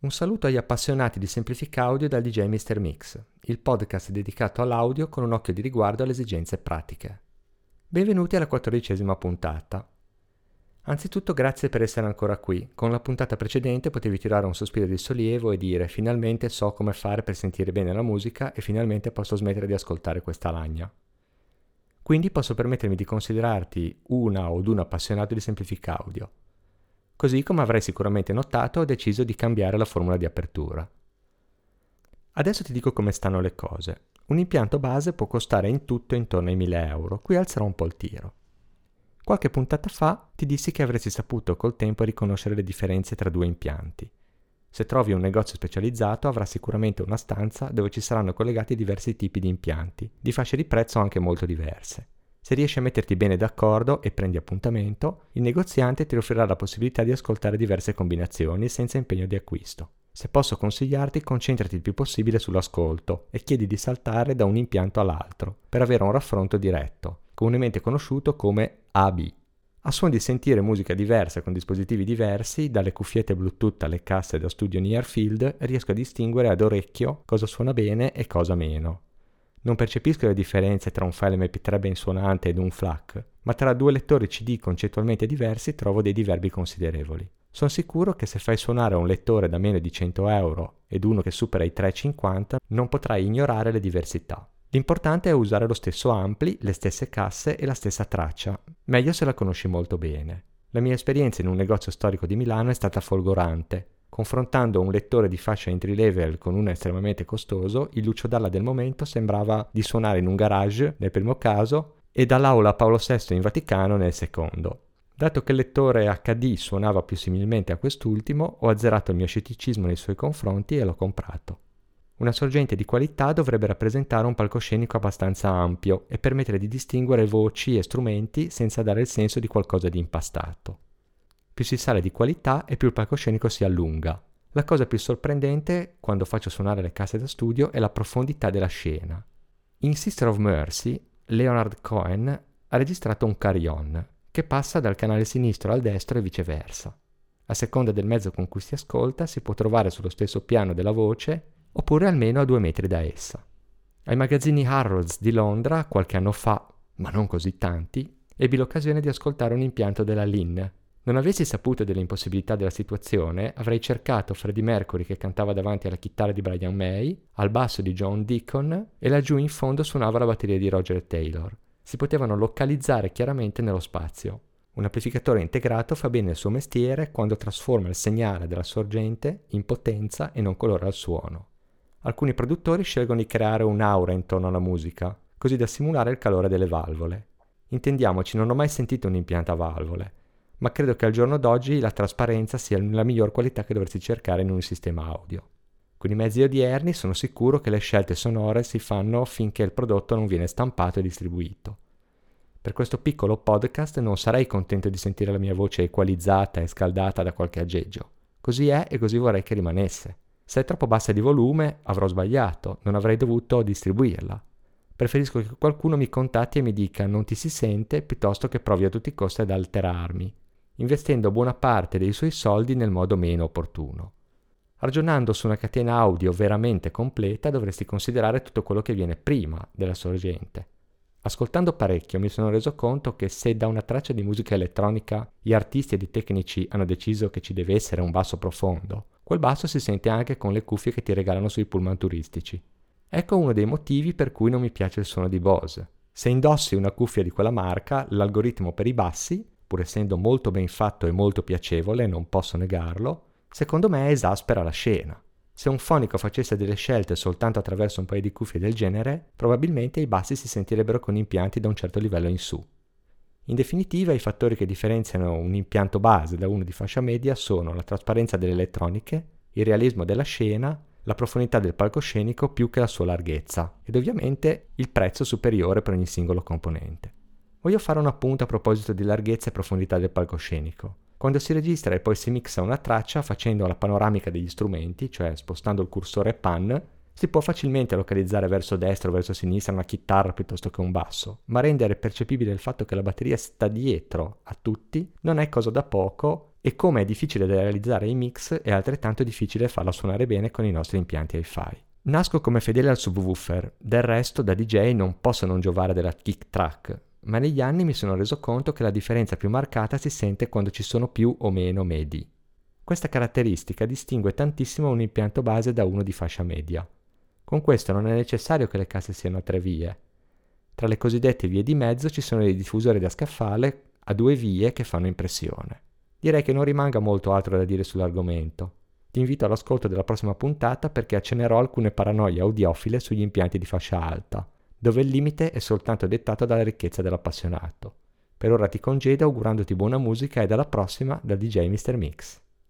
Un saluto agli appassionati di Semplifica Audio dal DJ Mr. Mix, il podcast dedicato all'audio con un occhio di riguardo alle esigenze pratiche. Benvenuti alla quattordicesima puntata. Anzitutto grazie per essere ancora qui. Con la puntata precedente potevi tirare un sospiro di sollievo e dire finalmente so come fare per sentire bene la musica e finalmente posso smettere di ascoltare questa lagna. Quindi posso permettermi di considerarti una o un appassionato di Semplifica Audio Così come avrai sicuramente notato ho deciso di cambiare la formula di apertura. Adesso ti dico come stanno le cose. Un impianto base può costare in tutto intorno ai 1000 euro, qui alzerò un po' il tiro. Qualche puntata fa ti dissi che avresti saputo col tempo riconoscere le differenze tra due impianti. Se trovi un negozio specializzato avrà sicuramente una stanza dove ci saranno collegati diversi tipi di impianti, di fasce di prezzo anche molto diverse. Se riesci a metterti bene d'accordo e prendi appuntamento, il negoziante ti offrirà la possibilità di ascoltare diverse combinazioni senza impegno di acquisto. Se posso consigliarti, concentrati il più possibile sull'ascolto e chiedi di saltare da un impianto all'altro per avere un raffronto diretto, comunemente conosciuto come AB. A suon di sentire musica diversa con dispositivi diversi, dalle cuffiette Bluetooth alle casse da studio near field, riesco a distinguere ad orecchio cosa suona bene e cosa meno. Non percepisco le differenze tra un file MP3 ben suonante ed un FLAC, ma tra due lettori CD concettualmente diversi trovo dei diverbi considerevoli. Sono sicuro che se fai suonare un lettore da meno di 100 euro ed uno che supera i 3,50 non potrai ignorare le diversità. L'importante è usare lo stesso ampli, le stesse casse e la stessa traccia, meglio se la conosci molto bene. La mia esperienza in un negozio storico di Milano è stata folgorante. Confrontando un lettore di fascia entry level con uno estremamente costoso, il Lucio Dalla del momento sembrava di suonare in un garage nel primo caso e dall'aula Paolo VI in Vaticano nel secondo. Dato che il lettore HD suonava più similmente a quest'ultimo, ho azzerato il mio scetticismo nei suoi confronti e l'ho comprato. Una sorgente di qualità dovrebbe rappresentare un palcoscenico abbastanza ampio e permettere di distinguere voci e strumenti senza dare il senso di qualcosa di impastato. Più si sale di qualità e più il palcoscenico si allunga. La cosa più sorprendente quando faccio suonare le casse da studio è la profondità della scena. In Sister of Mercy, Leonard Cohen ha registrato un carillon che passa dal canale sinistro al destro e viceversa. A seconda del mezzo con cui si ascolta, si può trovare sullo stesso piano della voce oppure almeno a due metri da essa. Ai magazzini Harrods di Londra, qualche anno fa, ma non così tanti, ebbi l'occasione di ascoltare un impianto della Lin non avessi saputo dell'impossibilità della situazione, avrei cercato Freddie Mercury che cantava davanti alla chitarra di Brian May, al basso di John Deacon e laggiù in fondo suonava la batteria di Roger Taylor. Si potevano localizzare chiaramente nello spazio. Un amplificatore integrato fa bene il suo mestiere quando trasforma il segnale della sorgente in potenza e non colore al suono. Alcuni produttori scelgono di creare un'aura intorno alla musica, così da simulare il calore delle valvole. Intendiamoci, non ho mai sentito un impianto a valvole, ma credo che al giorno d'oggi la trasparenza sia la miglior qualità che dovresti cercare in un sistema audio. Con i mezzi odierni sono sicuro che le scelte sonore si fanno finché il prodotto non viene stampato e distribuito. Per questo piccolo podcast non sarei contento di sentire la mia voce equalizzata e scaldata da qualche aggeggio. Così è e così vorrei che rimanesse. Se è troppo bassa di volume avrò sbagliato, non avrei dovuto distribuirla. Preferisco che qualcuno mi contatti e mi dica non ti si sente piuttosto che provi a tutti i costi ad alterarmi, investendo buona parte dei suoi soldi nel modo meno opportuno. Ragionando su una catena audio veramente completa dovresti considerare tutto quello che viene prima della sorgente. Ascoltando parecchio mi sono reso conto che se da una traccia di musica elettronica gli artisti ed i tecnici hanno deciso che ci deve essere un basso profondo, quel basso si sente anche con le cuffie che ti regalano sui pullman turistici. Ecco uno dei motivi per cui non mi piace il suono di Bose. Se indossi una cuffia di quella marca, l'algoritmo per i bassi pur essendo molto ben fatto e molto piacevole, non posso negarlo, secondo me esaspera la scena. Se un fonico facesse delle scelte soltanto attraverso un paio di cuffie del genere, probabilmente i bassi si sentirebbero con impianti da un certo livello in su. In definitiva, i fattori che differenziano un impianto base da uno di fascia media sono la trasparenza delle elettroniche, il realismo della scena, la profondità del palcoscenico più che la sua larghezza ed ovviamente il prezzo superiore per ogni singolo componente. Voglio fare un appunto a proposito di larghezza e profondità del palcoscenico. Quando si registra e poi si mixa una traccia facendo la panoramica degli strumenti, cioè spostando il cursore pan, si può facilmente localizzare verso destra o verso sinistra una chitarra piuttosto che un basso, ma rendere percepibile il fatto che la batteria sta dietro a tutti non è cosa da poco e come è difficile da realizzare i mix è altrettanto difficile farla suonare bene con i nostri impianti hi-fi. Nasco come fedele al subwoofer, del resto da DJ non posso non giovare della kick track, ma negli anni mi sono reso conto che la differenza più marcata si sente quando ci sono più o meno medi. Questa caratteristica distingue tantissimo un impianto base da uno di fascia media. Con questo non è necessario che le casse siano a tre vie. Tra le cosiddette vie di mezzo ci sono dei diffusori da scaffale a due vie che fanno impressione. Direi che non rimanga molto altro da dire sull'argomento. Ti invito all'ascolto della prossima puntata perché accenerò alcune paranoie audiofile sugli impianti di fascia alta, dove il limite è soltanto dettato dalla ricchezza dell'appassionato. Per ora ti congedo augurandoti buona musica e alla prossima dal DJ Mr. Mix.